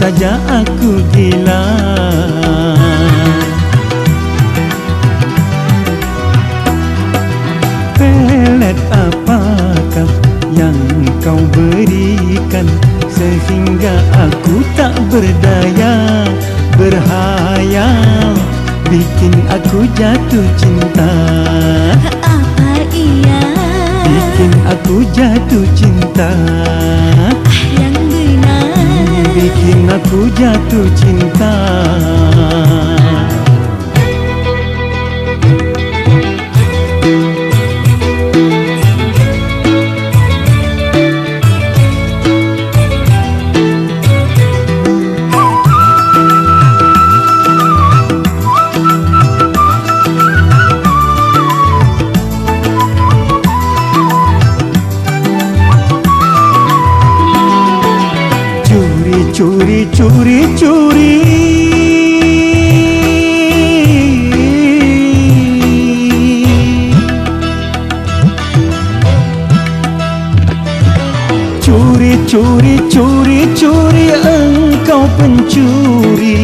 Saja aku gila. Pelet apakah yang kau berikan Sehingga aku tak berdaya Berhayal Bikin aku jatuh cinta? Apa iya Bikin aku jatuh cinta jatuh cinta curi, curi, curi Curi, curi, curi, curi Engkau pencuri.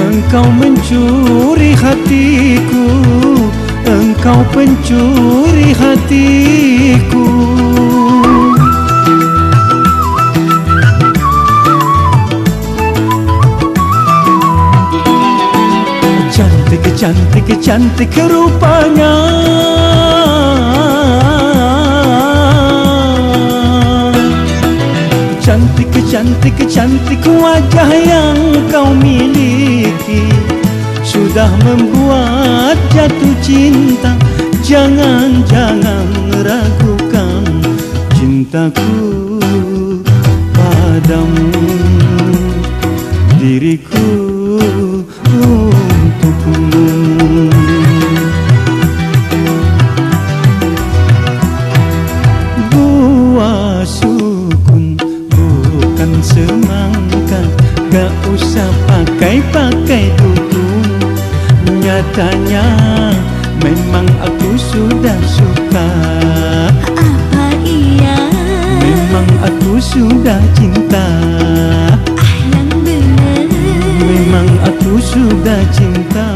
Engkau mencuri hatiku. Engkau pencuri hatiku Cantik, cantik, rupanya. Cantik, cantik, cantik wajah yang kau miliki. Sudah membuat jatuh cinta. Jangan, jangan ragukan cintaku padamu. Diriku dukun Nyatanya memang aku sudah suka. Apa iya? Memang aku sudah cinta. Yang benar Memang aku sudah cinta.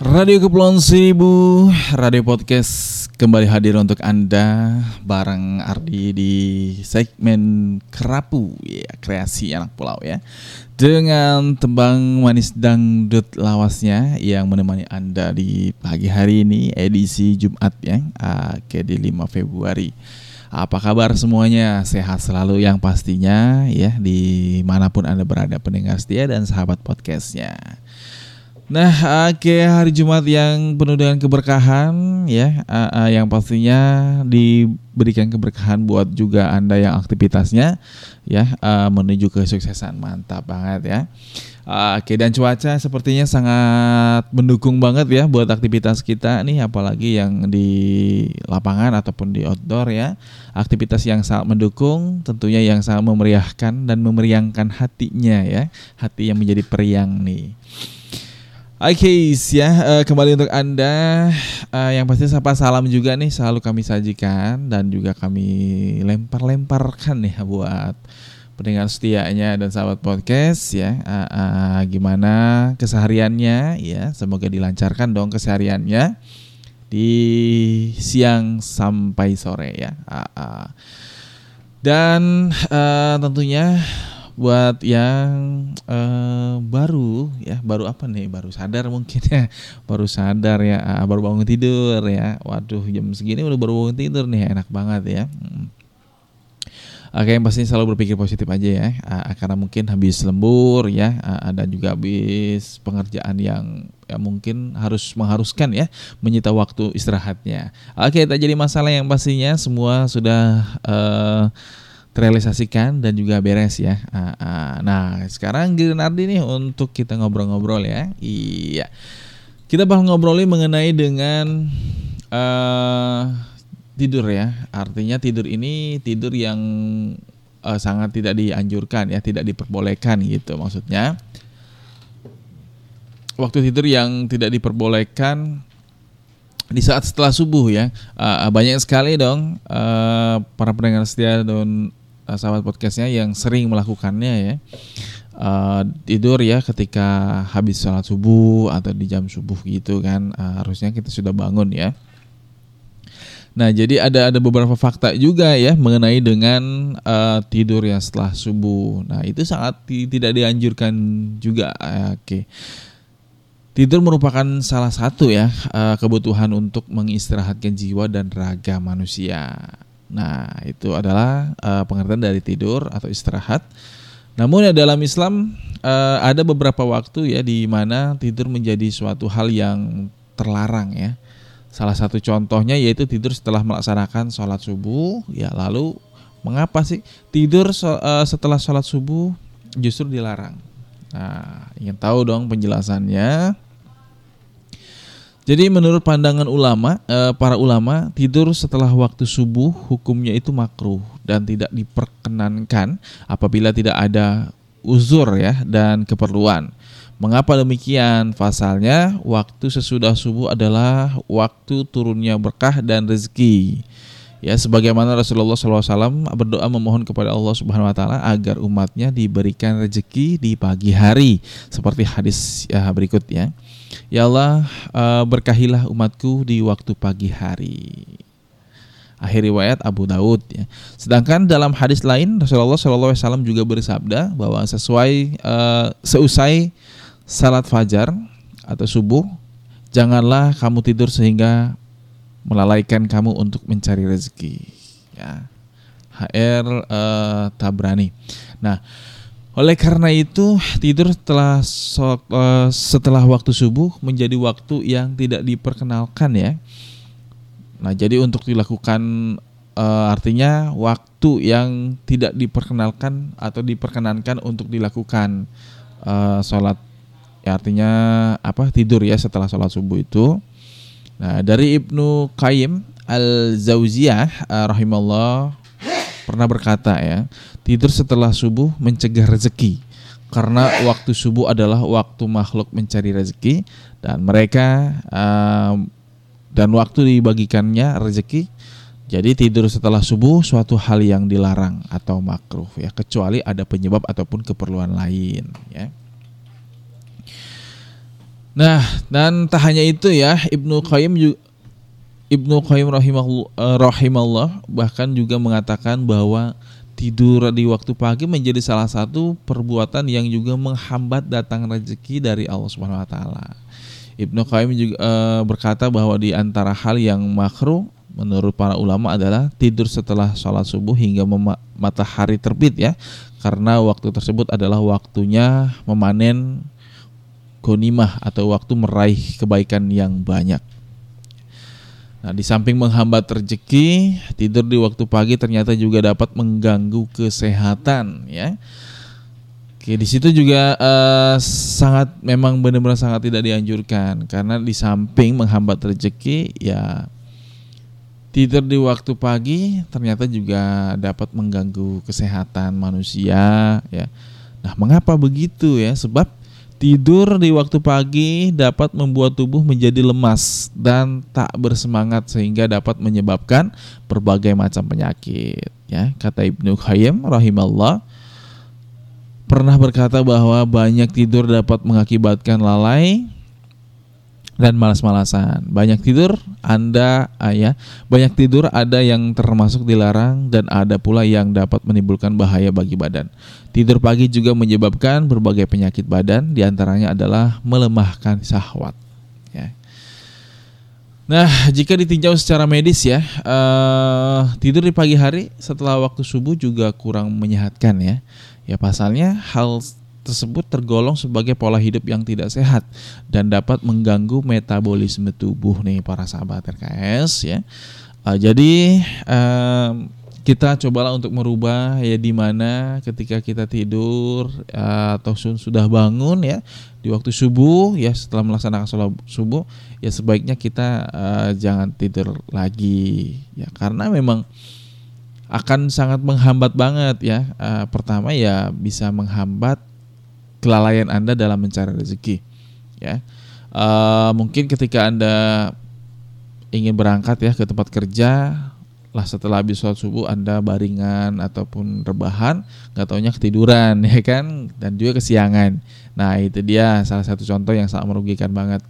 Radio Kepulauan Seribu, Radio Podcast kembali hadir untuk Anda bareng Ardi di segmen Kerapu, ya, kreasi anak pulau ya. Dengan tembang manis dangdut lawasnya yang menemani Anda di pagi hari ini edisi Jumat ya, ke di 5 Februari. Apa kabar semuanya? Sehat selalu yang pastinya ya di mana pun Anda berada pendengar setia dan sahabat podcastnya. Nah, oke hari Jumat yang penuh dengan keberkahan ya, uh, uh, yang pastinya diberikan keberkahan buat juga anda yang aktivitasnya ya uh, menuju kesuksesan mantap banget ya. Uh, oke dan cuaca sepertinya sangat mendukung banget ya buat aktivitas kita nih, apalagi yang di lapangan ataupun di outdoor ya. Aktivitas yang sangat mendukung, tentunya yang sangat memeriahkan dan memeriangkan hatinya ya, hati yang menjadi periang nih. Oke, ya eh, kembali untuk anda eh, yang pasti sapa salam juga nih selalu kami sajikan dan juga kami lempar-lemparkan nih buat pendengar setianya dan sahabat podcast ya. Uh, uh, gimana kesehariannya ya? Semoga dilancarkan dong kesehariannya di siang sampai sore ya. Uh, uh. Dan uh, tentunya buat yang uh, baru ya baru apa nih baru sadar mungkin ya baru sadar ya uh, baru bangun tidur ya waduh jam segini udah baru bangun tidur nih enak banget ya. Oke, yang pasti selalu berpikir positif aja ya, uh, karena mungkin habis lembur ya, uh, dan juga habis pengerjaan yang ya mungkin harus mengharuskan ya menyita waktu istirahatnya. Oke, tak jadi masalah yang pastinya semua sudah uh, terrealisasikan dan juga beres ya. Nah, sekarang Gilnardi nih untuk kita ngobrol-ngobrol ya. Iya. Kita bakal ngobrolin mengenai dengan uh, tidur ya. Artinya tidur ini tidur yang uh, sangat tidak dianjurkan ya, tidak diperbolehkan gitu maksudnya. Waktu tidur yang tidak diperbolehkan di saat setelah subuh ya uh, banyak sekali dong uh, para pendengar setia dan uh, sahabat podcastnya yang sering melakukannya ya uh, tidur ya ketika habis sholat subuh atau di jam subuh gitu kan uh, harusnya kita sudah bangun ya Nah, jadi ada ada beberapa fakta juga ya mengenai dengan uh, tidur yang setelah subuh. Nah, itu sangat tidak dianjurkan juga. Oke. Okay. Tidur merupakan salah satu ya uh, kebutuhan untuk mengistirahatkan jiwa dan raga manusia. Nah, itu adalah uh, pengertian dari tidur atau istirahat. Namun ya dalam Islam uh, ada beberapa waktu ya di mana tidur menjadi suatu hal yang terlarang ya. Salah satu contohnya yaitu tidur setelah melaksanakan sholat subuh. Ya lalu mengapa sih tidur uh, setelah sholat subuh justru dilarang? Nah, ingin tahu dong penjelasannya? Jadi menurut pandangan ulama, eh, para ulama tidur setelah waktu subuh hukumnya itu makruh dan tidak diperkenankan apabila tidak ada uzur ya dan keperluan. Mengapa demikian? Pasalnya waktu sesudah subuh adalah waktu turunnya berkah dan rezeki. Ya, sebagaimana Rasulullah SAW berdoa memohon kepada Allah Subhanahu Wa Taala agar umatnya diberikan rezeki di pagi hari, seperti hadis ya, berikut ya. Ya Allah, uh, berkahilah umatku di waktu pagi hari. Akhir riwayat Abu Daud ya. Sedangkan dalam hadis lain Rasulullah SAW juga bersabda bahwa sesuai uh, seusai salat fajar atau subuh, janganlah kamu tidur sehingga melalaikan kamu untuk mencari rezeki. Ya. HR uh, eh, Tabrani. Nah, oleh karena itu, tidur setelah uh, setelah waktu subuh menjadi waktu yang tidak diperkenalkan ya. Nah, jadi untuk dilakukan uh, artinya waktu yang tidak diperkenalkan atau diperkenankan untuk dilakukan uh, sholat ya artinya apa tidur ya setelah sholat subuh itu. Nah, dari Ibnu Qayyim Al-Zauziyah uh, rahimallah pernah berkata ya, tidur setelah subuh mencegah rezeki karena waktu subuh adalah waktu makhluk mencari rezeki dan mereka um, dan waktu dibagikannya rezeki jadi tidur setelah subuh suatu hal yang dilarang atau makruh ya kecuali ada penyebab ataupun keperluan lain ya. Nah, dan tak hanya itu ya, Ibnu Qayyim Ibnu Qayyim rahimahullah, eh, rahimahullah bahkan juga mengatakan bahwa tidur di waktu pagi menjadi salah satu perbuatan yang juga menghambat datang rezeki dari Allah Subhanahu wa taala. Ibnu Qayyim juga e, berkata bahwa di antara hal yang makruh menurut para ulama adalah tidur setelah sholat subuh hingga matahari terbit ya karena waktu tersebut adalah waktunya memanen konimah atau waktu meraih kebaikan yang banyak. Nah, di samping menghambat rezeki, tidur di waktu pagi ternyata juga dapat mengganggu kesehatan, ya. Oke, di situ juga uh, sangat memang benar-benar sangat tidak dianjurkan karena di samping menghambat rezeki, ya tidur di waktu pagi ternyata juga dapat mengganggu kesehatan manusia, ya. Nah, mengapa begitu ya? Sebab Tidur di waktu pagi dapat membuat tubuh menjadi lemas dan tak bersemangat sehingga dapat menyebabkan berbagai macam penyakit ya. Kata Ibnu Qayyim rahimallah pernah berkata bahwa banyak tidur dapat mengakibatkan lalai dan malas-malasan. Banyak tidur Anda ah, ya, banyak tidur ada yang termasuk dilarang dan ada pula yang dapat menimbulkan bahaya bagi badan. Tidur pagi juga menyebabkan berbagai penyakit badan, di antaranya adalah melemahkan syahwat. Ya. Nah, jika ditinjau secara medis ya, eh, tidur di pagi hari setelah waktu subuh juga kurang menyehatkan ya. Ya pasalnya hal tersebut tergolong sebagai pola hidup yang tidak sehat dan dapat mengganggu metabolisme tubuh nih para sahabat RKS ya. Uh, jadi um, kita cobalah untuk merubah ya di mana ketika kita tidur uh, atau sudah bangun ya di waktu subuh ya setelah melaksanakan sholat subuh ya sebaiknya kita uh, jangan tidur lagi ya karena memang akan sangat menghambat banget ya. Uh, pertama ya bisa menghambat kelalaian Anda dalam mencari rezeki. Ya, uh, mungkin ketika Anda ingin berangkat ya ke tempat kerja, lah setelah habis sholat subuh Anda baringan ataupun rebahan, nggak taunya ketiduran ya kan, dan juga kesiangan. Nah itu dia salah satu contoh yang sangat merugikan banget.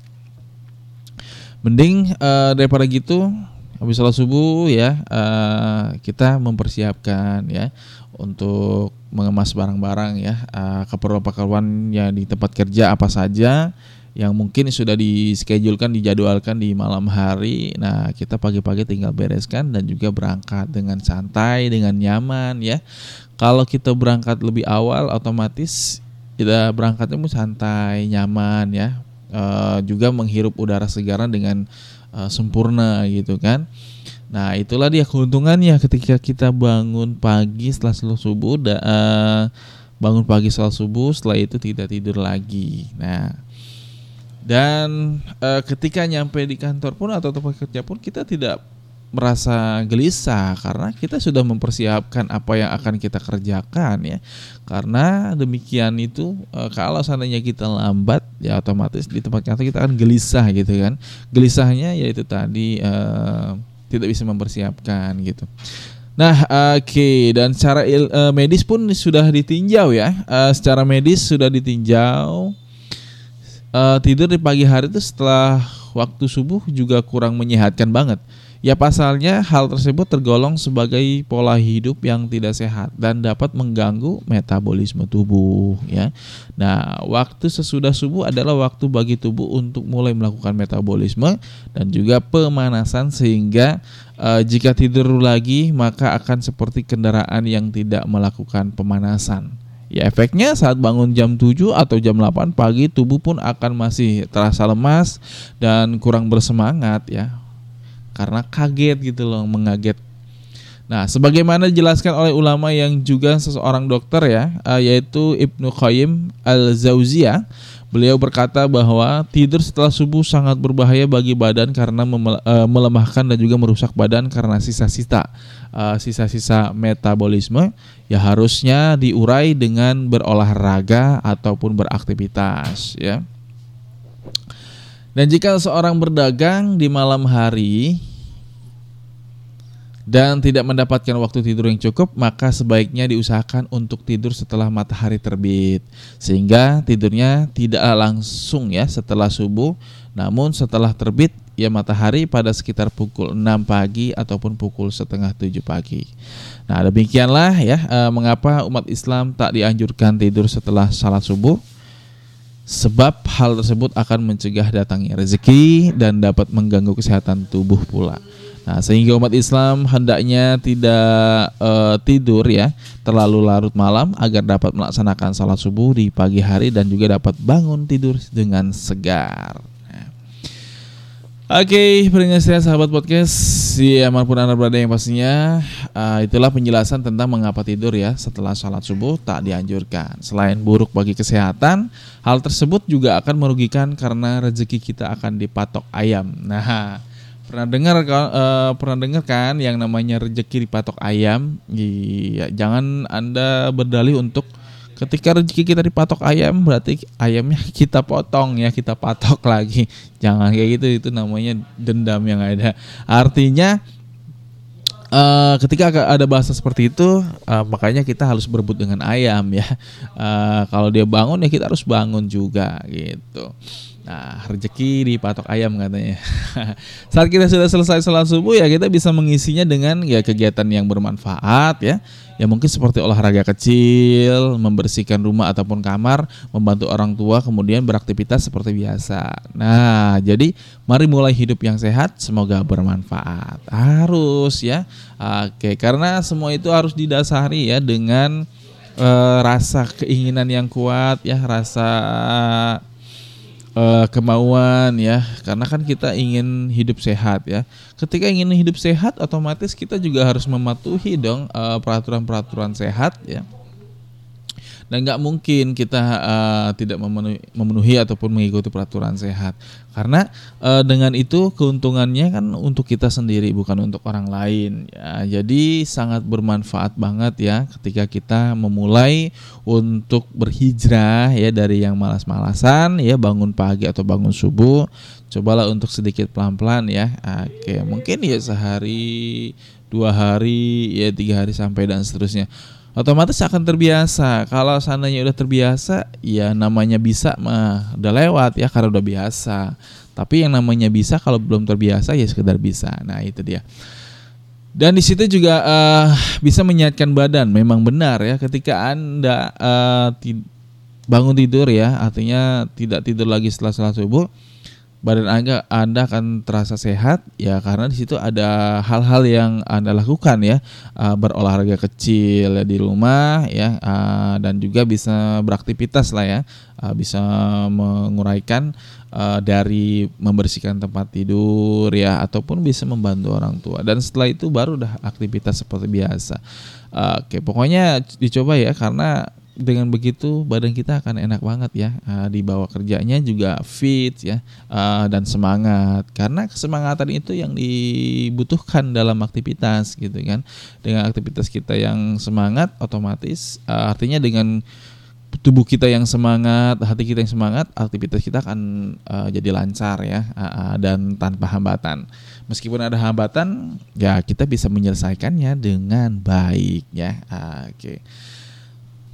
Mending uh, daripada gitu habis sholat subuh ya uh, kita mempersiapkan ya untuk mengemas barang-barang ya uh, keperluan-keperluan yang di tempat kerja apa saja yang mungkin sudah dischedulkan dijadwalkan di malam hari. Nah, kita pagi-pagi tinggal bereskan dan juga berangkat dengan santai, dengan nyaman ya. Kalau kita berangkat lebih awal otomatis kita berangkatnya santai, nyaman ya. Uh, juga menghirup udara segaran dengan uh, sempurna gitu kan. Nah itulah dia keuntungannya ketika kita bangun pagi setelah seluruh subuh, da, uh, bangun pagi setelah subuh, setelah itu tidak tidur lagi. Nah dan uh, ketika nyampe di kantor pun atau tempat kerja pun kita tidak merasa gelisah karena kita sudah mempersiapkan apa yang akan kita kerjakan ya. Karena demikian itu e, kalau seandainya kita lambat ya otomatis di tempat kantor kita akan gelisah gitu kan. Gelisahnya yaitu tadi e, tidak bisa mempersiapkan gitu. Nah oke okay. dan secara il, e, medis pun sudah ditinjau ya. E, secara medis sudah ditinjau. E, tidur di pagi hari itu setelah waktu subuh juga kurang menyehatkan banget Ya pasalnya hal tersebut tergolong sebagai pola hidup yang tidak sehat dan dapat mengganggu metabolisme tubuh ya. Nah, waktu sesudah subuh adalah waktu bagi tubuh untuk mulai melakukan metabolisme dan juga pemanasan sehingga uh, jika tidur lagi maka akan seperti kendaraan yang tidak melakukan pemanasan. Ya efeknya saat bangun jam 7 atau jam 8 pagi tubuh pun akan masih terasa lemas dan kurang bersemangat ya karena kaget gitu loh, mengaget. Nah, sebagaimana dijelaskan oleh ulama yang juga seseorang dokter ya, uh, yaitu Ibnu Qayyim Al-Zauziyah, beliau berkata bahwa tidur setelah subuh sangat berbahaya bagi badan karena uh, melemahkan dan juga merusak badan karena sisa-sisa uh, sisa-sisa metabolisme ya harusnya diurai dengan berolahraga ataupun beraktivitas ya. Dan jika seorang berdagang di malam hari dan tidak mendapatkan waktu tidur yang cukup, maka sebaiknya diusahakan untuk tidur setelah matahari terbit, sehingga tidurnya tidak langsung ya setelah subuh, namun setelah terbit ya matahari pada sekitar pukul 6 pagi ataupun pukul setengah 7 pagi. Nah demikianlah ya eh, mengapa umat Islam tak dianjurkan tidur setelah salat subuh sebab hal tersebut akan mencegah datangnya rezeki dan dapat mengganggu kesehatan tubuh pula. Nah, sehingga umat Islam hendaknya tidak uh, tidur ya terlalu larut malam agar dapat melaksanakan salat subuh di pagi hari dan juga dapat bangun tidur dengan segar. Oke, okay, saya sahabat podcast, ya mana pun anda berada yang pastinya uh, itulah penjelasan tentang mengapa tidur ya setelah sholat subuh tak dianjurkan. Selain buruk bagi kesehatan, hal tersebut juga akan merugikan karena rezeki kita akan dipatok ayam. Nah, pernah dengar uh, pernah dengar kan yang namanya rezeki dipatok ayam? Iya, jangan anda berdalih untuk ketika rezeki kita dipatok ayam berarti ayamnya kita potong ya kita patok lagi jangan kayak gitu itu namanya dendam yang ada artinya eh, ketika ada bahasa seperti itu, eh, makanya kita harus berebut dengan ayam ya. Eh, kalau dia bangun ya kita harus bangun juga gitu. Nah, rezeki dipatok ayam katanya. Saat kita sudah selesai sholat subuh ya kita bisa mengisinya dengan ya kegiatan yang bermanfaat ya. Ya mungkin seperti olahraga kecil, membersihkan rumah ataupun kamar, membantu orang tua, kemudian beraktivitas seperti biasa. Nah, jadi mari mulai hidup yang sehat, semoga bermanfaat. Harus ya. Oke, karena semua itu harus didasari ya dengan eh, rasa keinginan yang kuat ya, rasa eh, kemauan ya karena kan kita ingin hidup sehat ya. Ketika ingin hidup sehat otomatis kita juga harus mematuhi dong eh, peraturan-peraturan sehat ya dan nggak mungkin kita eh, tidak memenuhi, memenuhi ataupun mengikuti peraturan sehat. Karena eh, dengan itu keuntungannya kan untuk kita sendiri bukan untuk orang lain ya. Jadi sangat bermanfaat banget ya ketika kita memulai untuk berhijrah ya dari yang malas-malasan ya bangun pagi atau bangun subuh. Cobalah untuk sedikit pelan-pelan ya. Oke mungkin ya sehari dua hari ya tiga hari sampai dan seterusnya otomatis akan terbiasa. Kalau seandainya udah terbiasa, ya namanya bisa mah udah lewat ya karena udah biasa. Tapi yang namanya bisa kalau belum terbiasa ya sekedar bisa. Nah itu dia. Dan di situ juga eh, bisa menyehatkan badan. Memang benar ya ketika anda ti- bangun tidur ya, artinya tidak tidur lagi setelah sholat subuh, badan anda anda akan terasa sehat ya karena di situ ada hal-hal yang anda lakukan ya. Uh, berolahraga kecil ya di rumah ya uh, dan juga bisa beraktivitas lah ya. Uh, bisa menguraikan uh, dari membersihkan tempat tidur ya ataupun bisa membantu orang tua. Dan setelah itu baru dah aktivitas seperti biasa. Uh, oke pokoknya dicoba ya karena dengan begitu badan kita akan enak banget ya uh, dibawa kerjanya juga fit ya uh, dan semangat. Karena kesemangatan itu yang dibutuhkan dalam aktivitas gitu kan. Dengan aktivitas kita yang semangat otomatis uh, artinya dengan tubuh kita yang semangat hati kita yang semangat aktivitas kita akan jadi lancar ya dan tanpa hambatan. Meskipun ada hambatan ya kita bisa menyelesaikannya dengan baik ya. Uh, oke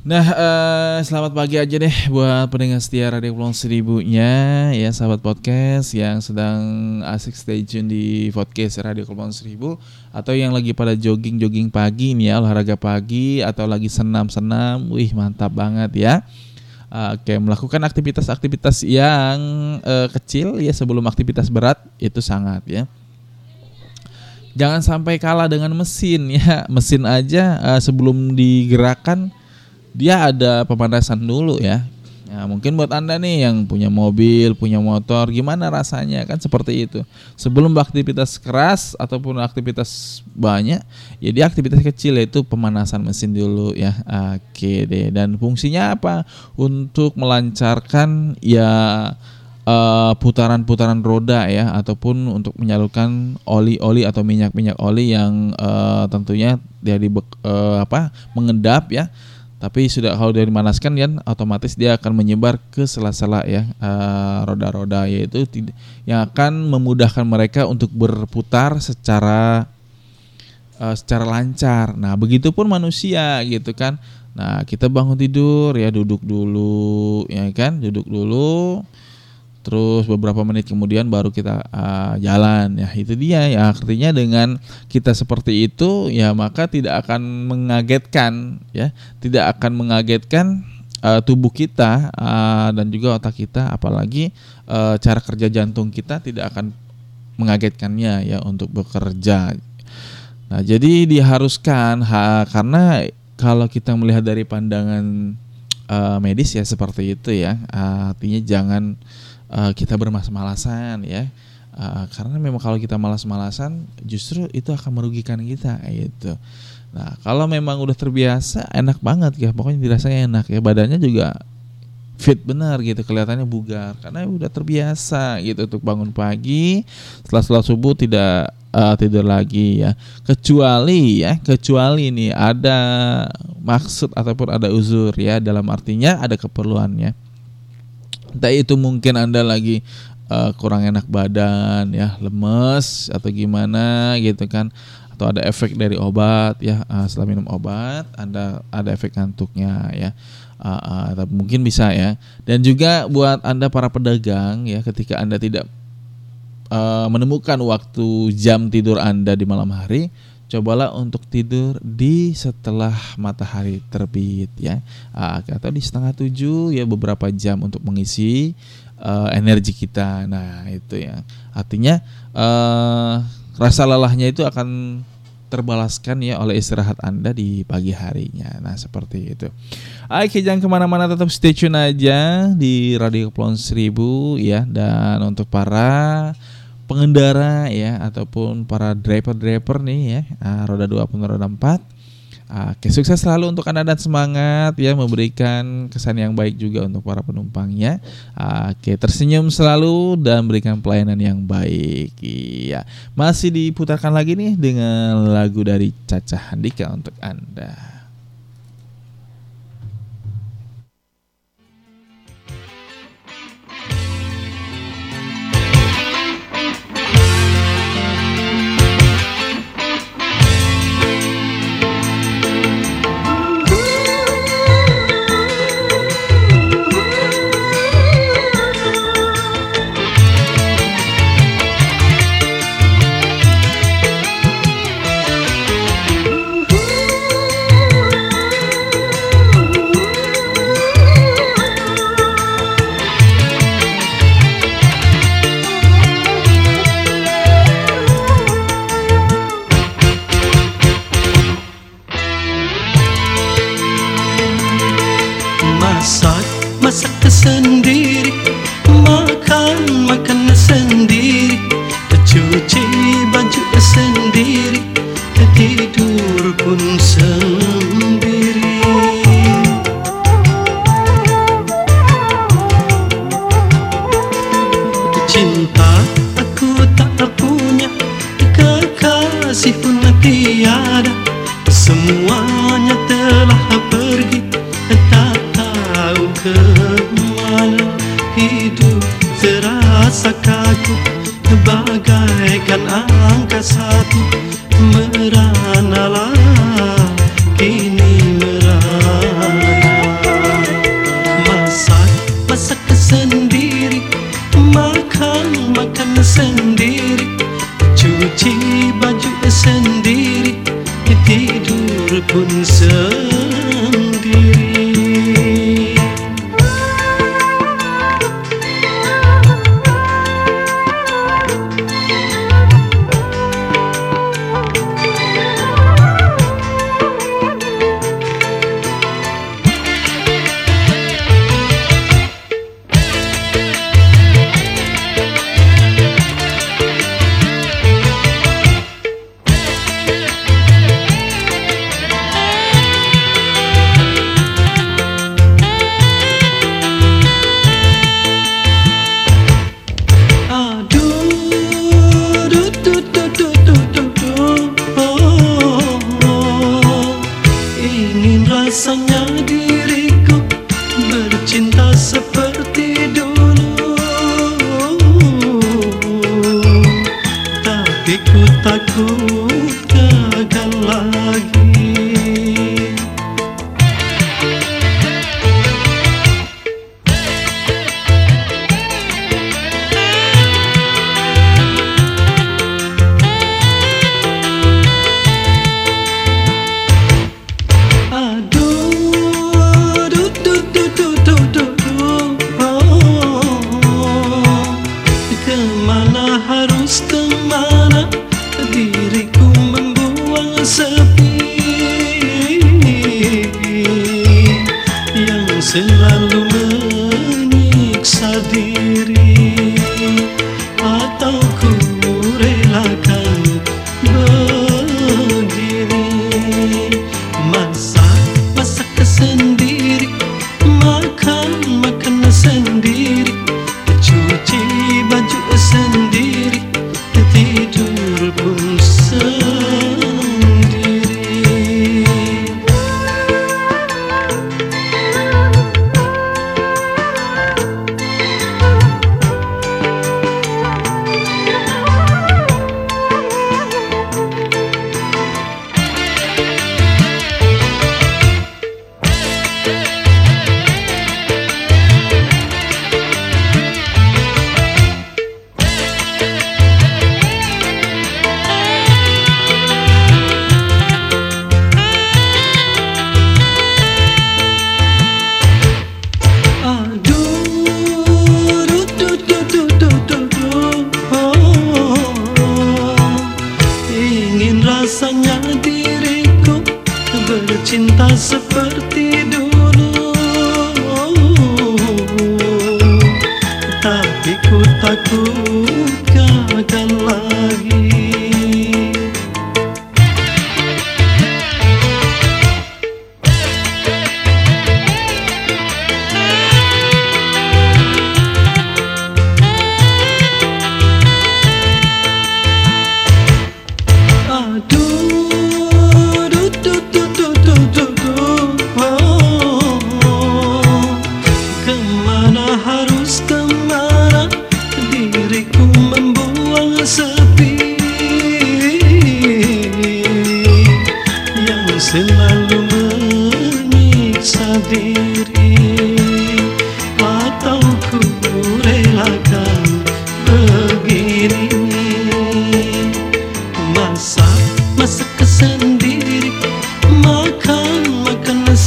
Nah, eh, selamat pagi aja deh buat pendengar setia Radio Pulau Seribunya. Ya sahabat podcast yang sedang asik stay tune di podcast Radio Pulau Seribu atau yang lagi pada jogging-jogging pagi nih ya olahraga pagi atau lagi senam-senam, wih mantap banget ya. Oke, melakukan aktivitas-aktivitas yang eh, kecil ya sebelum aktivitas berat itu sangat ya. Jangan sampai kalah dengan mesin ya. Mesin aja eh, sebelum digerakkan dia ada pemanasan dulu ya Nah, mungkin buat anda nih yang punya mobil, punya motor, gimana rasanya kan seperti itu. Sebelum beraktivitas keras ataupun aktivitas banyak, ya dia aktivitas kecil yaitu pemanasan mesin dulu ya. Oke deh. Dan fungsinya apa? Untuk melancarkan ya eh, putaran-putaran roda ya ataupun untuk menyalurkan oli-oli atau minyak-minyak oli yang eh, tentunya dari eh, apa mengendap ya tapi sudah kalau dia dimanaskan kan otomatis dia akan menyebar ke sela-sela ya eh, roda-roda yaitu yang akan memudahkan mereka untuk berputar secara eh, secara lancar. Nah, begitupun manusia gitu kan. Nah, kita bangun tidur ya duduk dulu ya kan, duduk dulu. Terus beberapa menit kemudian baru kita uh, jalan. Ya itu dia. Ya artinya dengan kita seperti itu ya maka tidak akan mengagetkan ya. Tidak akan mengagetkan uh, tubuh kita uh, dan juga otak kita. Apalagi uh, cara kerja jantung kita tidak akan mengagetkannya ya untuk bekerja. Nah, jadi diharuskan ha, karena kalau kita melihat dari pandangan eh, medis ya seperti itu ya. Artinya jangan eh, kita bermalas-malasan ya. Ah, karena memang kalau kita malas-malasan justru itu akan merugikan kita gitu. Nah, kalau memang udah terbiasa enak banget ya. Pokoknya dirasanya enak ya. Badannya juga fit benar gitu kelihatannya bugar karena udah terbiasa gitu untuk bangun pagi setelah sholat subuh tidak eh, tidur lagi ya kecuali ya kecuali nih ada maksud ataupun ada uzur ya dalam artinya ada keperluannya entah itu mungkin anda lagi eh, kurang enak badan ya lemes atau gimana gitu kan atau ada efek dari obat ya uh, setelah minum obat anda ada efek ngantuknya ya uh, uh, mungkin bisa ya. Dan juga buat anda para pedagang ya ketika anda tidak uh, menemukan waktu jam tidur anda di malam hari cobalah untuk tidur di setelah matahari terbit ya. Uh, atau di setengah tujuh ya beberapa jam untuk mengisi uh, energi kita. Nah itu ya. Artinya uh, rasa lelahnya itu akan terbalaskan ya oleh istirahat anda di pagi harinya. Nah seperti itu. Oke jangan ke mana-mana tetap stay tune aja di Radio Kepulauan Seribu ya. Dan untuk para pengendara ya ataupun para driver-driver nih ya uh, roda 2 pun roda 4 uh, Oke, sukses selalu untuk Anda dan semangat ya memberikan kesan yang baik juga untuk para penumpangnya. Uh, Oke, tersenyum selalu dan berikan pelayanan yang baik. Iya. Masih diputarkan lagi nih dengan lagu dari Caca Handika untuk Anda. Bagaikan angka satu Meranalah Kini merana. Masak, masak sendiri Makan, makan sendiri. Cuci baju sendiri Tidur pun sendiri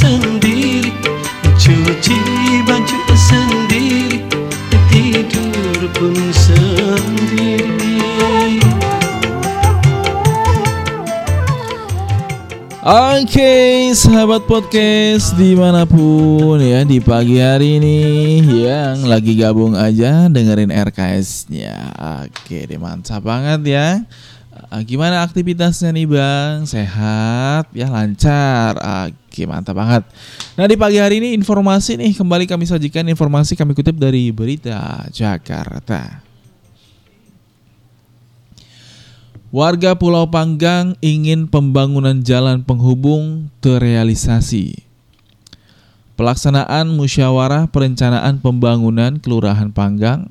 sendiri Cuci baju sendiri Tidur pun sendiri Oke, sahabat podcast di mana pun ya di pagi hari ini yang lagi gabung aja dengerin RKS-nya. Oke, deh mantap banget ya. Ah, Gimana aktivitasnya nih bang? Sehat ya lancar. Oke, mantap banget. Nah di pagi hari ini informasi nih kembali kami sajikan informasi kami kutip dari berita Jakarta. Warga Pulau Panggang ingin pembangunan jalan penghubung terrealisasi. Pelaksanaan musyawarah perencanaan pembangunan Kelurahan Panggang,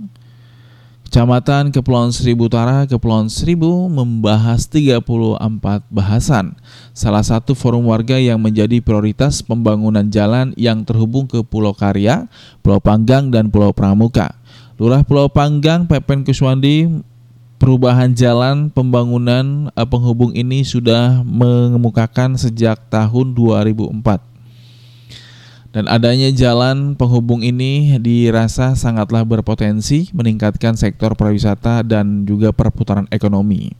Kecamatan Kepulauan Seribu Utara, Kepulauan Seribu membahas 34 bahasan. Salah satu forum warga yang menjadi prioritas pembangunan jalan yang terhubung ke Pulau Karya, Pulau Panggang, dan Pulau Pramuka. Lurah Pulau Panggang, Pepen Kuswandi perubahan jalan pembangunan eh, penghubung ini sudah mengemukakan sejak tahun 2004. Dan adanya jalan penghubung ini dirasa sangatlah berpotensi meningkatkan sektor pariwisata dan juga perputaran ekonomi.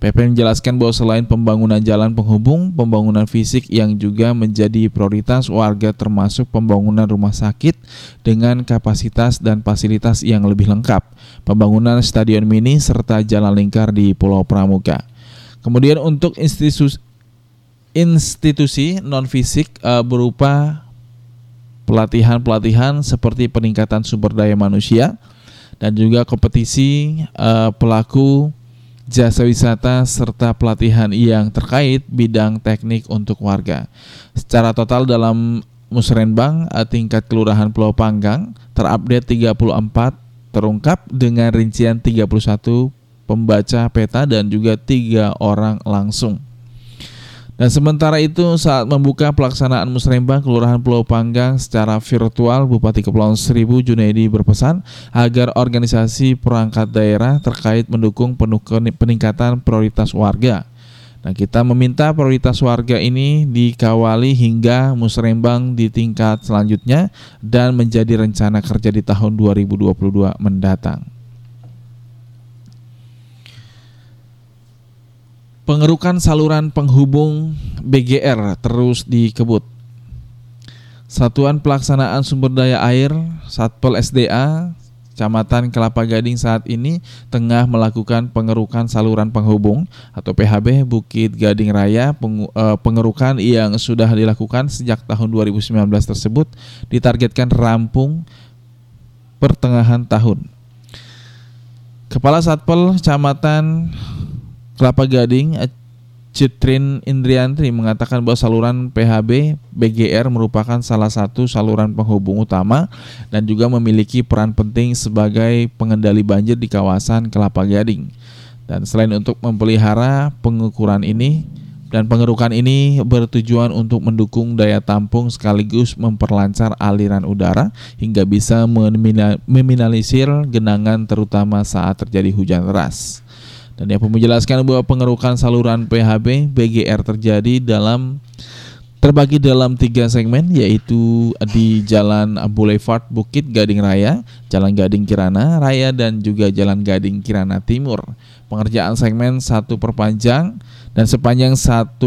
PP menjelaskan bahwa selain pembangunan jalan penghubung, pembangunan fisik yang juga menjadi prioritas warga termasuk pembangunan rumah sakit dengan kapasitas dan fasilitas yang lebih lengkap, pembangunan stadion mini serta jalan lingkar di Pulau Pramuka. Kemudian untuk institusi institusi non fisik eh, berupa pelatihan-pelatihan seperti peningkatan sumber daya manusia dan juga kompetisi eh, pelaku jasa wisata serta pelatihan yang terkait bidang teknik untuk warga. Secara total dalam Musrenbang eh, tingkat kelurahan Pulau Panggang terupdate 34 terungkap dengan rincian 31 pembaca peta dan juga tiga orang langsung. Dan sementara itu saat membuka pelaksanaan musrembang Kelurahan Pulau Panggang secara virtual Bupati Kepulauan Seribu Junaidi berpesan agar organisasi perangkat daerah terkait mendukung penuh peningkatan prioritas warga. Nah, kita meminta prioritas warga ini dikawali hingga musrembang di tingkat selanjutnya dan menjadi rencana kerja di tahun 2022 mendatang. Pengerukan saluran penghubung BGR terus dikebut. Satuan Pelaksanaan Sumber Daya Air Satpol SDA Kecamatan Kelapa Gading saat ini tengah melakukan pengerukan saluran penghubung atau PHB Bukit Gading Raya. Eh, Pengerukan yang sudah dilakukan sejak tahun 2019 tersebut ditargetkan rampung pertengahan tahun. Kepala Satpol Kecamatan Kelapa Gading eh, Citrin Indriantri mengatakan bahwa saluran PHB BGR merupakan salah satu saluran penghubung utama dan juga memiliki peran penting sebagai pengendali banjir di kawasan Kelapa Gading. Dan selain untuk memelihara pengukuran ini dan pengerukan ini bertujuan untuk mendukung daya tampung sekaligus memperlancar aliran udara hingga bisa meminimalisir genangan terutama saat terjadi hujan deras. Dan dia pun menjelaskan bahwa pengerukan saluran PHB BGR terjadi dalam terbagi dalam tiga segmen yaitu di Jalan Boulevard Bukit Gading Raya, Jalan Gading Kirana Raya dan juga Jalan Gading Kirana Timur. Pengerjaan segmen satu perpanjang dan sepanjang 1,9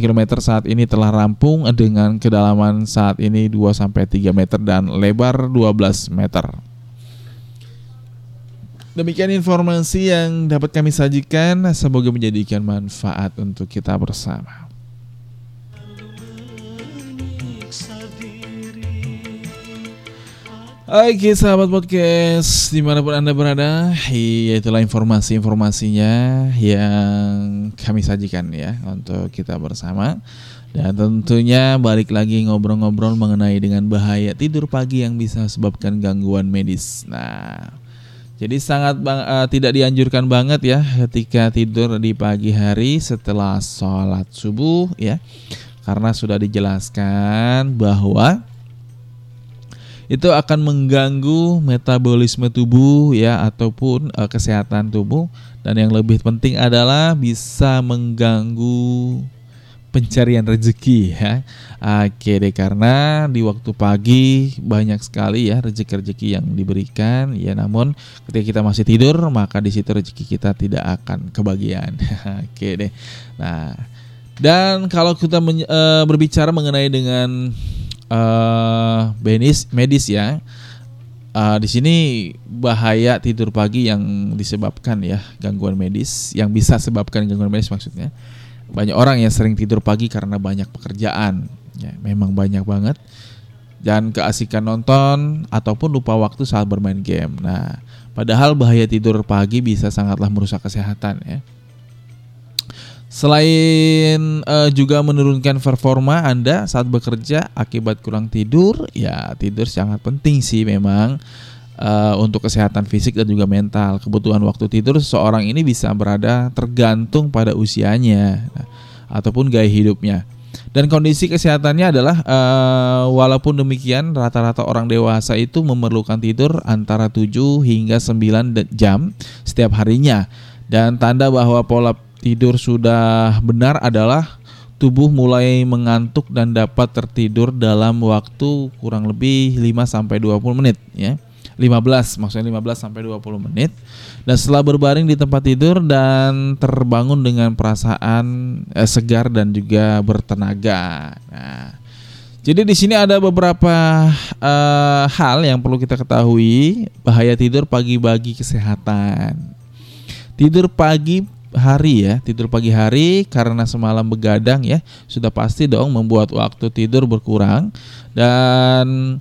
km saat ini telah rampung dengan kedalaman saat ini 2 sampai 3 meter dan lebar 12 meter. Demikian informasi yang dapat kami sajikan. Semoga menjadikan manfaat untuk kita bersama. Oke sahabat podcast di mana pun anda berada Iya itulah informasi-informasinya yang kami sajikan ya untuk kita bersama Dan tentunya balik lagi ngobrol-ngobrol mengenai dengan bahaya tidur pagi yang bisa sebabkan gangguan medis Nah jadi sangat bang- eh, tidak dianjurkan banget ya ketika tidur di pagi hari setelah sholat subuh ya. Karena sudah dijelaskan bahwa itu akan mengganggu metabolisme tubuh ya ataupun eh, kesehatan tubuh. Dan yang lebih penting adalah bisa mengganggu pencarian rezeki ya. Oke deh karena di waktu pagi banyak sekali ya rezeki-rezeki yang diberikan ya namun ketika kita masih tidur maka di situ rezeki kita tidak akan kebagian. Oke deh. Nah, dan kalau kita men- eh, berbicara mengenai dengan eh medis medis ya. Eh, di sini bahaya tidur pagi yang disebabkan ya gangguan medis yang bisa sebabkan gangguan medis maksudnya. Banyak orang yang sering tidur pagi karena banyak pekerjaan. Ya, memang banyak banget. Dan keasikan nonton ataupun lupa waktu saat bermain game. Nah, padahal bahaya tidur pagi bisa sangatlah merusak kesehatan ya. Selain eh, juga menurunkan performa Anda saat bekerja akibat kurang tidur, ya tidur sangat penting sih memang eh, untuk kesehatan fisik dan juga mental. Kebutuhan waktu tidur seseorang ini bisa berada tergantung pada usianya nah, ataupun gaya hidupnya. Dan kondisi kesehatannya adalah eh, walaupun demikian rata-rata orang dewasa itu memerlukan tidur antara 7 hingga 9 de- jam setiap harinya. Dan tanda bahwa pola tidur sudah benar adalah tubuh mulai mengantuk dan dapat tertidur dalam waktu kurang lebih 5 sampai 20 menit ya. 15 maksudnya 15 sampai 20 menit. Dan setelah berbaring di tempat tidur dan terbangun dengan perasaan eh, segar dan juga bertenaga. Nah, jadi di sini ada beberapa eh, hal yang perlu kita ketahui bahaya tidur pagi bagi kesehatan. Tidur pagi hari ya, tidur pagi hari karena semalam begadang ya, sudah pasti dong membuat waktu tidur berkurang dan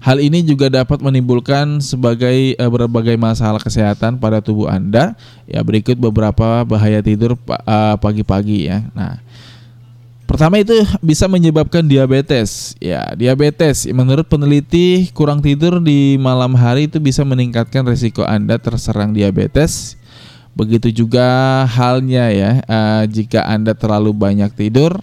hal ini juga dapat menimbulkan sebagai eh, berbagai masalah kesehatan pada tubuh Anda. Ya, berikut beberapa bahaya tidur eh, pagi-pagi ya. Nah, Pertama itu bisa menyebabkan diabetes. Ya, diabetes menurut peneliti kurang tidur di malam hari itu bisa meningkatkan risiko Anda terserang diabetes. Begitu juga halnya ya eh, jika Anda terlalu banyak tidur.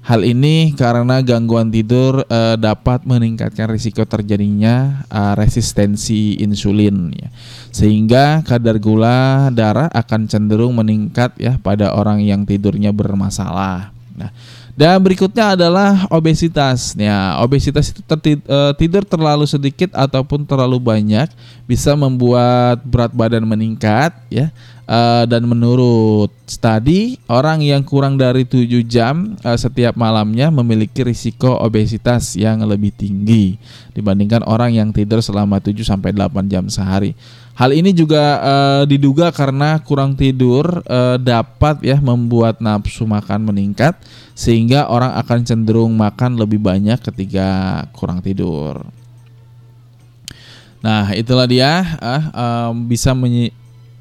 Hal ini karena gangguan tidur eh, dapat meningkatkan risiko terjadinya eh, resistensi insulin ya. Sehingga kadar gula darah akan cenderung meningkat ya pada orang yang tidurnya bermasalah. Nah, dan berikutnya adalah obesitas. Ya, obesitas itu eh, tidur terlalu sedikit ataupun terlalu banyak bisa membuat berat badan meningkat ya. Eh, dan menurut studi, orang yang kurang dari 7 jam eh, setiap malamnya memiliki risiko obesitas yang lebih tinggi dibandingkan orang yang tidur selama 7 sampai 8 jam sehari. Hal ini juga eh, diduga karena kurang tidur eh, dapat ya membuat nafsu makan meningkat sehingga orang akan cenderung makan lebih banyak ketika kurang tidur. Nah, itulah dia ah, em, bisa menyi-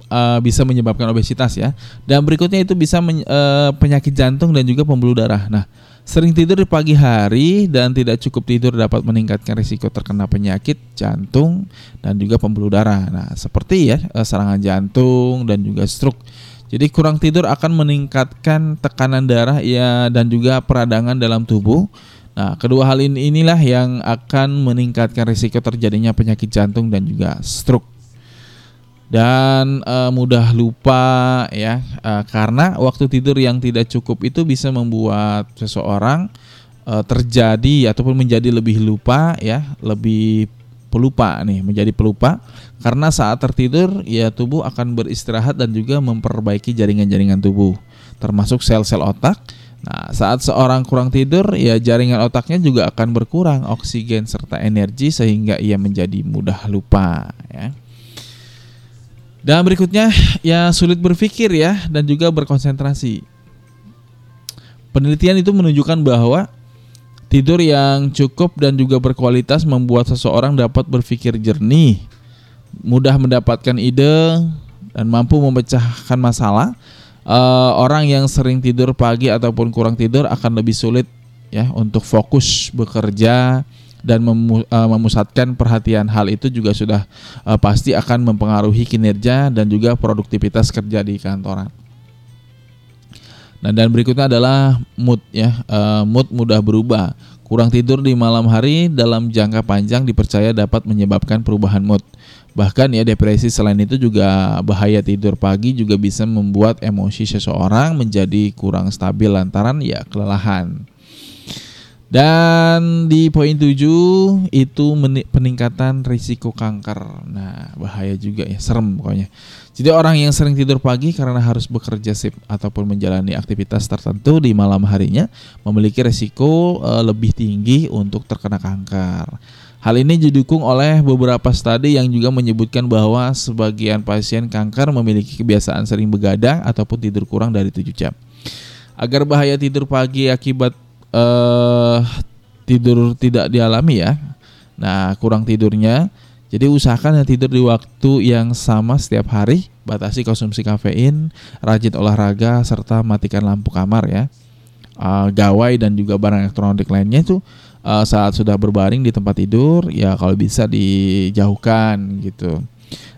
eh, bisa menyebabkan obesitas ya. Dan berikutnya itu bisa men- eh, penyakit jantung dan juga pembuluh darah. Nah, sering tidur di pagi hari dan tidak cukup tidur dapat meningkatkan risiko terkena penyakit jantung dan juga pembuluh darah. Nah, seperti ya eh, serangan jantung dan juga stroke. Jadi kurang tidur akan meningkatkan tekanan darah ya dan juga peradangan dalam tubuh. Nah, kedua hal ini inilah yang akan meningkatkan risiko terjadinya penyakit jantung dan juga stroke dan eh, mudah lupa ya eh, karena waktu tidur yang tidak cukup itu bisa membuat seseorang eh, terjadi ataupun menjadi lebih lupa ya lebih pelupa nih menjadi pelupa karena saat tertidur ya tubuh akan beristirahat dan juga memperbaiki jaringan-jaringan tubuh termasuk sel-sel otak Nah, saat seorang kurang tidur, ya jaringan otaknya juga akan berkurang oksigen serta energi sehingga ia menjadi mudah lupa ya. Dan berikutnya ya sulit berpikir ya dan juga berkonsentrasi. Penelitian itu menunjukkan bahwa tidur yang cukup dan juga berkualitas membuat seseorang dapat berpikir jernih, mudah mendapatkan ide dan mampu memecahkan masalah. Eh, orang yang sering tidur pagi ataupun kurang tidur akan lebih sulit ya untuk fokus bekerja dan eh, memusatkan perhatian. Hal itu juga sudah eh, pasti akan mempengaruhi kinerja dan juga produktivitas kerja di kantoran. Nah, dan berikutnya adalah mood ya. Eh, mood mudah berubah. Kurang tidur di malam hari dalam jangka panjang dipercaya dapat menyebabkan perubahan mood. Bahkan ya depresi selain itu juga bahaya tidur pagi juga bisa membuat emosi seseorang menjadi kurang stabil lantaran ya kelelahan. Dan di poin 7 itu peningkatan risiko kanker. Nah, bahaya juga ya, serem pokoknya. Jadi orang yang sering tidur pagi karena harus bekerja sip ataupun menjalani aktivitas tertentu di malam harinya memiliki risiko eh, lebih tinggi untuk terkena kanker. Hal ini didukung oleh beberapa studi yang juga menyebutkan bahwa sebagian pasien kanker memiliki kebiasaan sering begadang ataupun tidur kurang dari 7 jam. Agar bahaya tidur pagi akibat eh tidur tidak dialami ya. Nah, kurang tidurnya. Jadi usahakan ya tidur di waktu yang sama setiap hari, batasi konsumsi kafein, rajin olahraga serta matikan lampu kamar ya. Eh, gawai dan juga barang elektronik lainnya itu eh, saat sudah berbaring di tempat tidur ya kalau bisa dijauhkan gitu.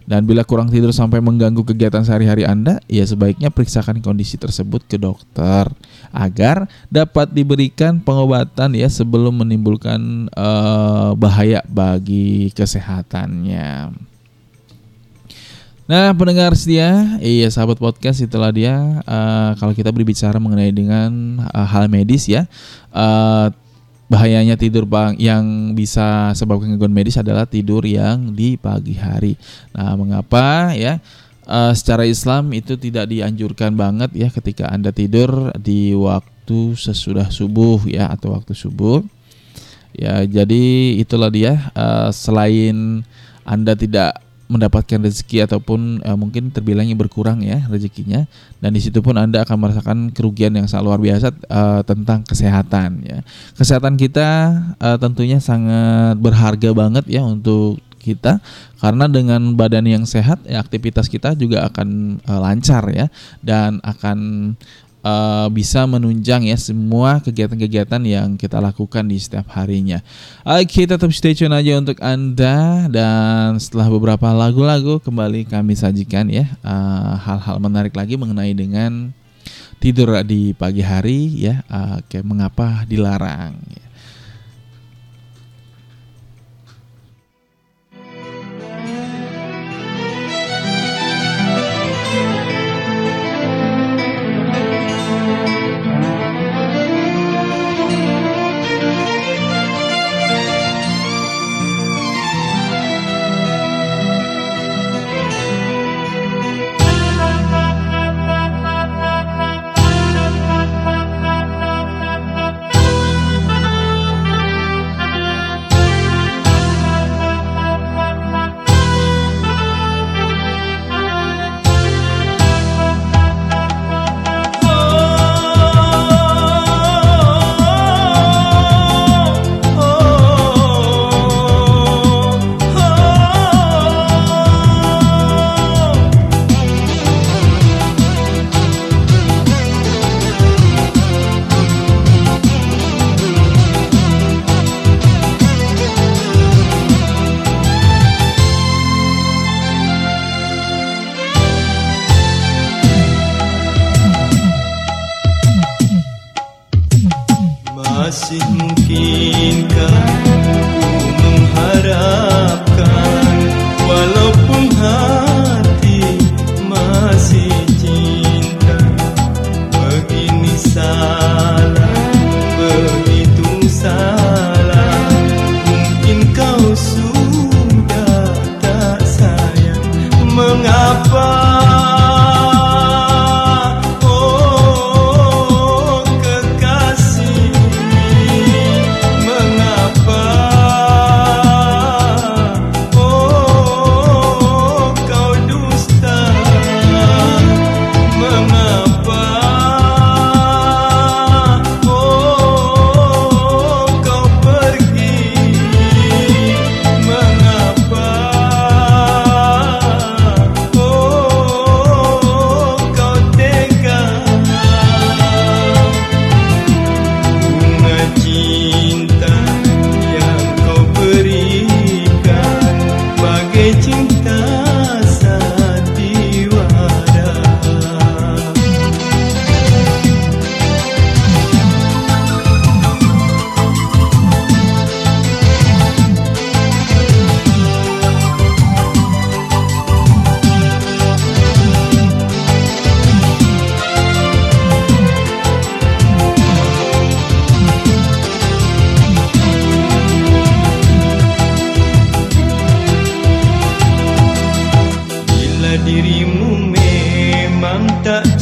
Dan bila kurang tidur sampai mengganggu kegiatan sehari-hari Anda, ya sebaiknya periksakan kondisi tersebut ke dokter agar dapat diberikan pengobatan ya sebelum menimbulkan eh, bahaya bagi kesehatannya. Nah, pendengar setia, iya sahabat podcast itulah dia. eh, kalau kita berbicara mengenai dengan eh, hal medis ya, eh, bahayanya tidur bang yang bisa sebabkan gangguan medis adalah tidur yang di pagi hari. Nah, mengapa ya? Eh, secara Islam itu tidak dianjurkan banget ya ketika Anda tidur di waktu sesudah subuh ya atau waktu subuh. Ya, jadi itulah dia eh, selain Anda tidak mendapatkan rezeki ataupun eh, mungkin terbilangnya berkurang ya rezekinya. Dan di situ pun Anda akan merasakan kerugian yang sangat luar biasa eh, tentang kesehatan ya. Kesehatan kita eh, tentunya sangat berharga banget ya untuk kita. Karena dengan badan yang sehat ya, aktivitas kita juga akan eh, lancar ya. Dan akan eh, bisa menunjang ya semua kegiatan-kegiatan yang kita lakukan di setiap harinya. Oke, tetap stay tune aja untuk Anda dan setelah beberapa lagu-lagu kembali kami sajikan ya eh, hal-hal menarik lagi mengenai dengan tidur di pagi hari ya. eh, Oke, mengapa dilarang? ya. yang tak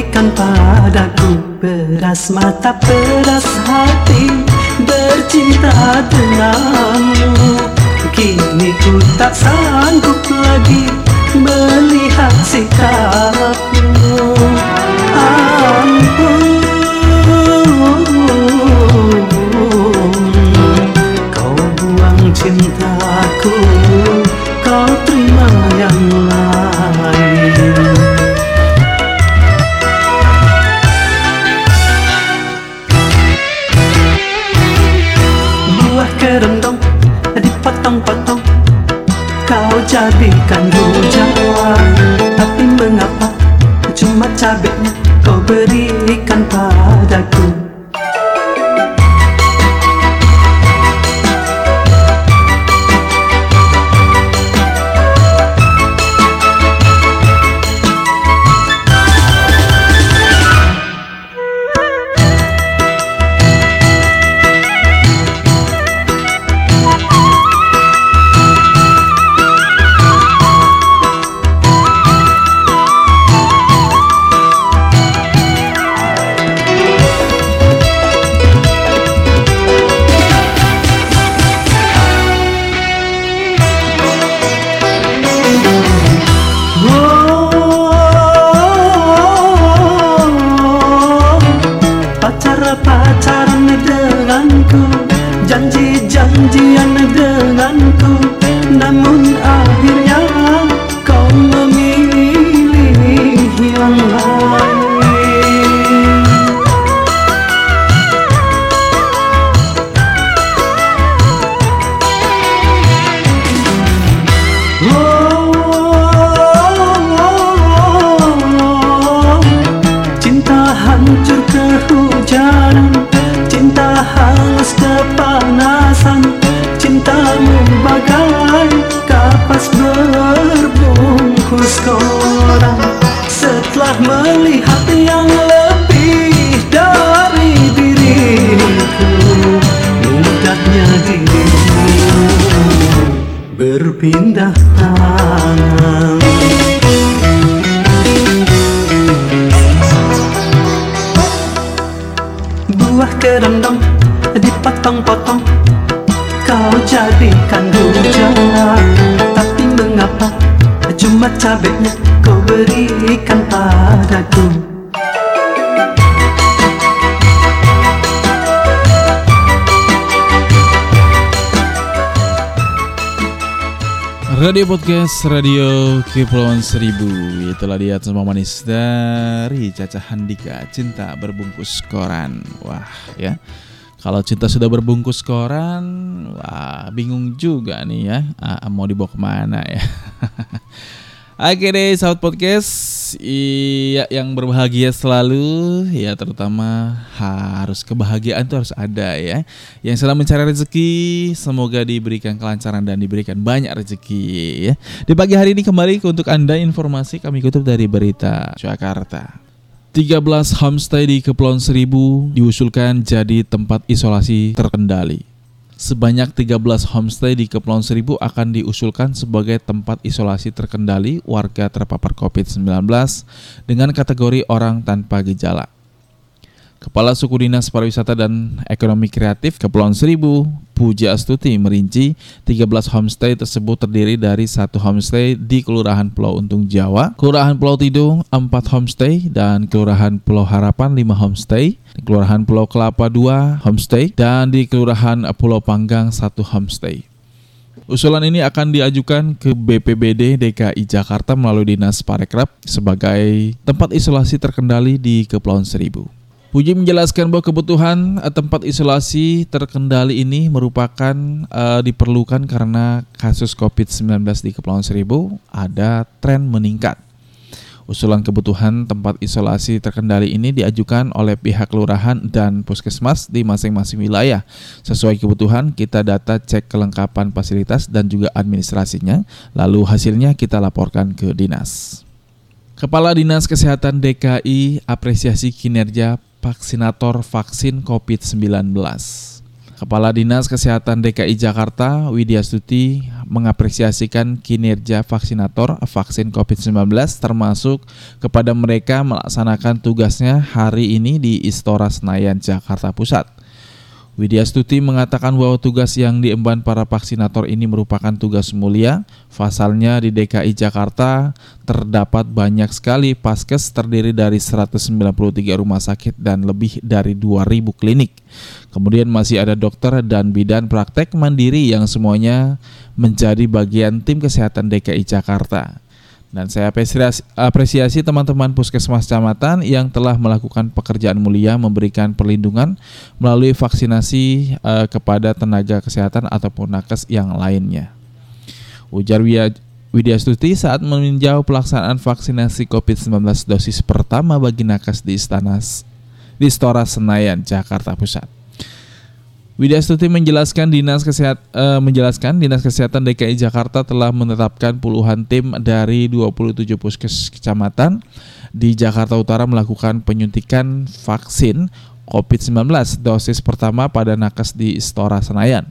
berikan padaku Beras mata beras hati bercinta denganmu. Kini ku tak sanggup lagi melihat sikapmu tabekando yang lebih dari diriku Mudahnya dirimu berpindah tangan. Buah kerendam dipotong-potong Kau jadikan hujan Tapi mengapa cuma cabenya kau berikan padaku Radio Podcast Radio Kepulauan Seribu. Itulah dia semua manis dari Caca Handika Cinta berbungkus koran. Wah ya. Kalau cinta sudah berbungkus koran Wah bingung juga nih ya. Ah, Mau dibawa ke mana ya? Oke deh sahabat podcast Iya yang berbahagia selalu. Ya terutama harus kebahagiaan itu harus ada ya. Yang sedang mencari rezeki Semoga diberikan kelancaran dan diberikan banyak rezeki ya. Di pagi hari ini kembali untuk anda informasi kami kutip dari berita Jakarta. 13 homestay di Kepulauan Seribu diusulkan jadi tempat isolasi terkendali Sebanyak 13 homestay di Kepulauan Seribu akan diusulkan sebagai tempat isolasi terkendali warga terpapar COVID-19 dengan kategori orang tanpa gejala. Kepala Suku Dinas Pariwisata dan Ekonomi Kreatif Kepulauan Seribu, Puji Astuti merinci 13 homestay tersebut terdiri dari satu homestay di Kelurahan Pulau Untung Jawa, Kelurahan Pulau Tidung 4 homestay, dan Kelurahan Pulau Harapan 5 homestay, Kelurahan Pulau Kelapa 2 homestay, dan di Kelurahan Pulau Panggang 1 homestay. Usulan ini akan diajukan ke BPBD DKI Jakarta melalui Dinas Parekraf sebagai tempat isolasi terkendali di Kepulauan Seribu. Puji menjelaskan bahwa kebutuhan eh, tempat isolasi terkendali ini merupakan eh, diperlukan karena kasus COVID-19 di Kepulauan Seribu ada tren meningkat. Usulan kebutuhan tempat isolasi terkendali ini diajukan oleh pihak kelurahan dan puskesmas di masing-masing wilayah. Sesuai kebutuhan, kita data cek kelengkapan fasilitas dan juga administrasinya, lalu hasilnya kita laporkan ke dinas. Kepala Dinas Kesehatan DKI apresiasi kinerja vaksinator vaksin COVID-19. Kepala Dinas Kesehatan DKI Jakarta, Widya Stuti, mengapresiasikan kinerja vaksinator vaksin COVID-19 termasuk kepada mereka melaksanakan tugasnya hari ini di Istora Senayan, Jakarta Pusat. Widya Stuti mengatakan bahwa tugas yang diemban para vaksinator ini merupakan tugas mulia. Pasalnya di DKI Jakarta terdapat banyak sekali paskes terdiri dari 193 rumah sakit dan lebih dari 2000 klinik. Kemudian masih ada dokter dan bidan praktek mandiri yang semuanya menjadi bagian tim kesehatan DKI Jakarta. Dan saya apresiasi, teman-teman puskesmas kecamatan yang telah melakukan pekerjaan mulia memberikan perlindungan melalui vaksinasi uh, kepada tenaga kesehatan ataupun nakes yang lainnya. Ujar Widya Stuti saat meninjau pelaksanaan vaksinasi COVID-19 dosis pertama bagi nakes di Istana di Stora Senayan, Jakarta Pusat. Widya Stuti menjelaskan dinas kesehatan uh, eh, menjelaskan dinas kesehatan DKI Jakarta telah menetapkan puluhan tim dari 27 puskes kecamatan di Jakarta Utara melakukan penyuntikan vaksin COVID-19 dosis pertama pada nakes di Istora Senayan.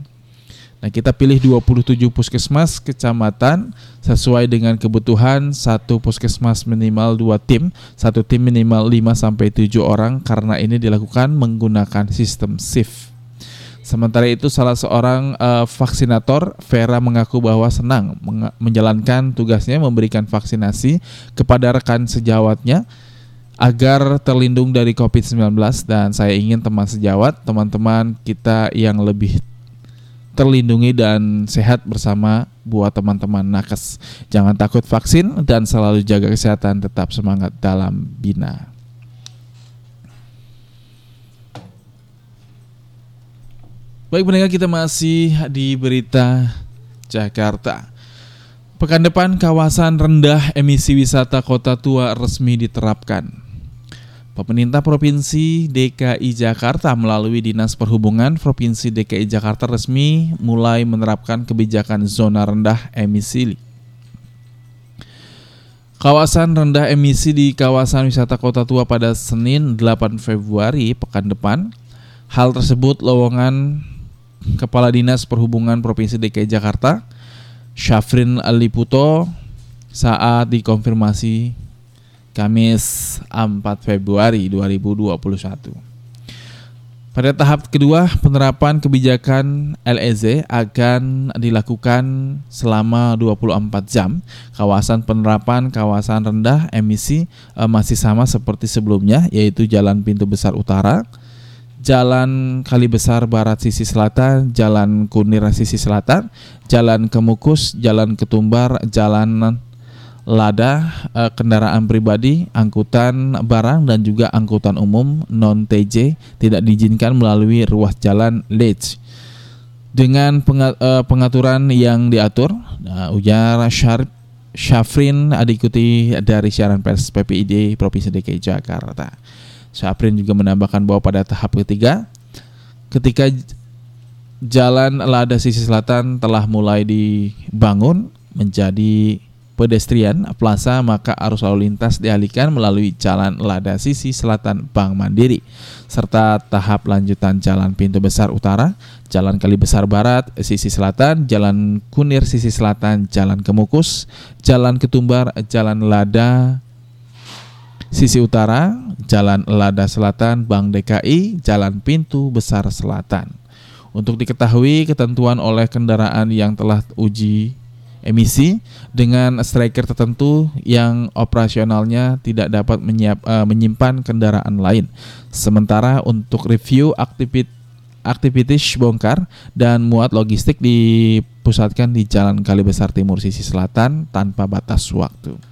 Nah, kita pilih 27 puskesmas kecamatan sesuai dengan kebutuhan satu puskesmas minimal dua tim, satu tim minimal 5 sampai 7 orang karena ini dilakukan menggunakan sistem shift. Sementara itu salah seorang uh, vaksinator Vera mengaku bahwa senang menjalankan tugasnya memberikan vaksinasi kepada rekan sejawatnya agar terlindung dari COVID-19 dan saya ingin teman sejawat, teman-teman kita yang lebih terlindungi dan sehat bersama buat teman-teman nakes. Jangan takut vaksin dan selalu jaga kesehatan, tetap semangat dalam bina. Baik pendengar kita masih di berita Jakarta. Pekan depan kawasan rendah emisi wisata kota tua resmi diterapkan. Pemerintah Provinsi DKI Jakarta melalui Dinas Perhubungan Provinsi DKI Jakarta resmi mulai menerapkan kebijakan zona rendah emisi. Kawasan rendah emisi di kawasan wisata kota tua pada Senin 8 Februari pekan depan. Hal tersebut lowongan Kepala Dinas Perhubungan Provinsi DKI Jakarta, Syafrin Aliputo saat dikonfirmasi Kamis 4 Februari 2021. Pada tahap kedua, penerapan kebijakan LEZ akan dilakukan selama 24 jam. Kawasan penerapan kawasan rendah emisi eh, masih sama seperti sebelumnya, yaitu Jalan Pintu Besar Utara, Jalan Kali Besar Barat sisi selatan, Jalan Kunir sisi selatan, Jalan Kemukus, Jalan Ketumbar, Jalan Lada, eh, kendaraan pribadi, angkutan barang dan juga angkutan umum non TJ tidak diizinkan melalui ruas jalan Lech. Dengan eh, pengaturan yang diatur, nah, ujar Syarif Syafrin diikuti dari siaran pers PPID Provinsi DKI Jakarta. Syafrin juga menambahkan bahwa pada tahap ketiga, ketika jalan lada sisi selatan telah mulai dibangun menjadi pedestrian plaza maka arus lalu lintas dialihkan melalui jalan lada sisi selatan Bank Mandiri serta tahap lanjutan jalan pintu besar utara, jalan kali besar barat sisi selatan, jalan kunir sisi selatan, jalan kemukus, jalan ketumbar, jalan lada Sisi utara, Jalan Lada Selatan, Bank DKI, Jalan Pintu Besar Selatan. Untuk diketahui ketentuan oleh kendaraan yang telah uji emisi dengan striker tertentu yang operasionalnya tidak dapat menyiap, uh, menyimpan kendaraan lain. Sementara untuk review aktivit aktivitas bongkar dan muat logistik dipusatkan di Jalan Kali Besar Timur sisi selatan tanpa batas waktu.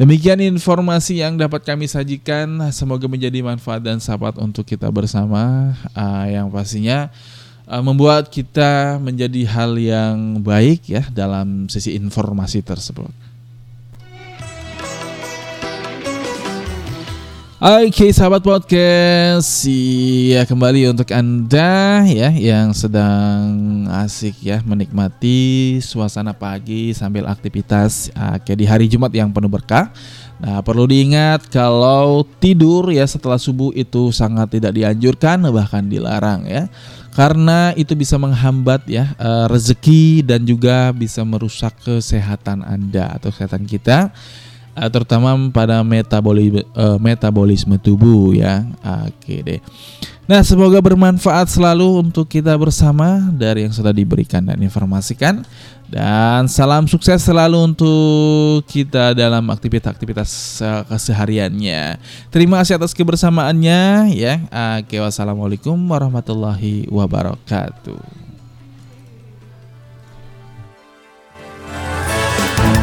Demikian informasi yang dapat kami sajikan. Semoga menjadi manfaat dan sahabat untuk kita bersama. Uh, yang pastinya uh, membuat kita menjadi hal yang baik ya dalam sisi informasi tersebut. Oke sahabat podcast, ya kembali untuk anda ya yang sedang asik ya menikmati suasana pagi sambil aktivitas uh, kayak di hari Jumat yang penuh berkah. Nah perlu diingat kalau tidur ya setelah subuh itu sangat tidak dianjurkan bahkan dilarang ya. Karena itu bisa menghambat ya eh, rezeki dan juga bisa merusak kesehatan anda atau kesehatan kita. Eh, terutama pada metaboli, uh, metabolisme tubuh ya. Oke deh. Nah, semoga bermanfaat selalu untuk kita bersama dari yang sudah diberikan dan informasikan. Dan salam sukses selalu untuk kita dalam aktivitas-aktivitas eh, kesehariannya. Terima kasih atas kebersamaannya ya. Oke, wassalamualaikum warahmatullahi wabarakatuh.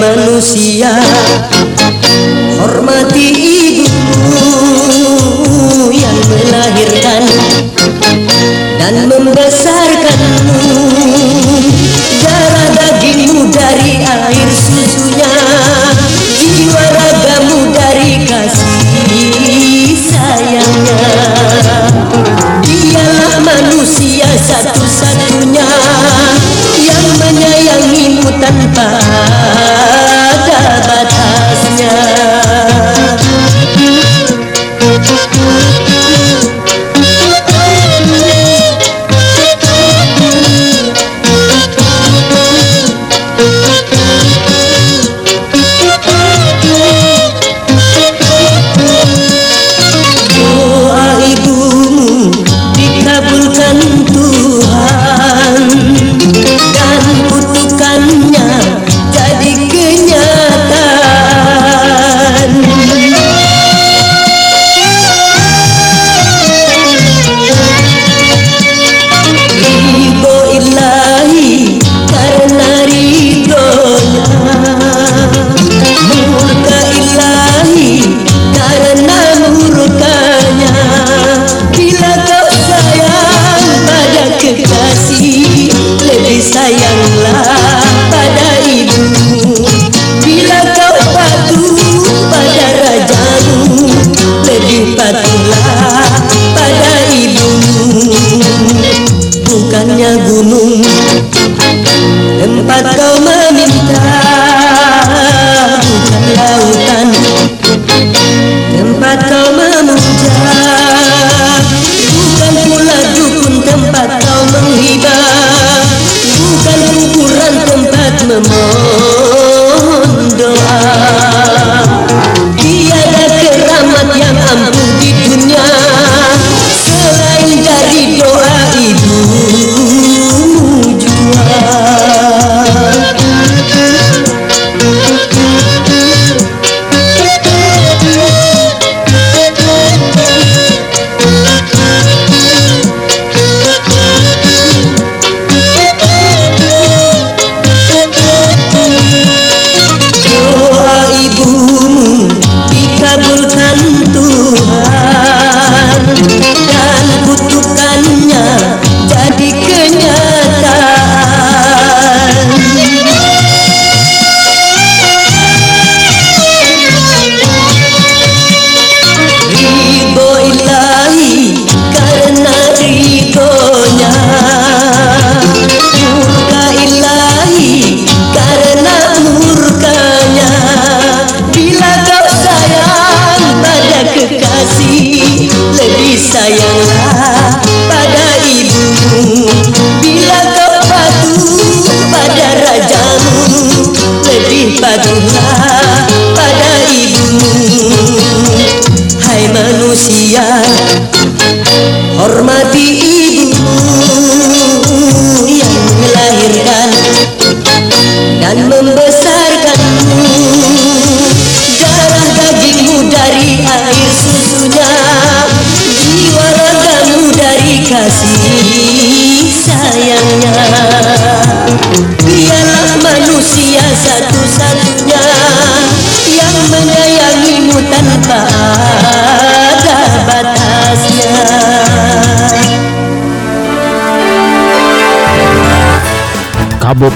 manusia. Hormati ibumu yang melahirkan Dan membesarkanmu. Darah dagingmu dari air susunya Jiwa ragamu dari kasih sayangnya. Dialah manusia satu-satunya.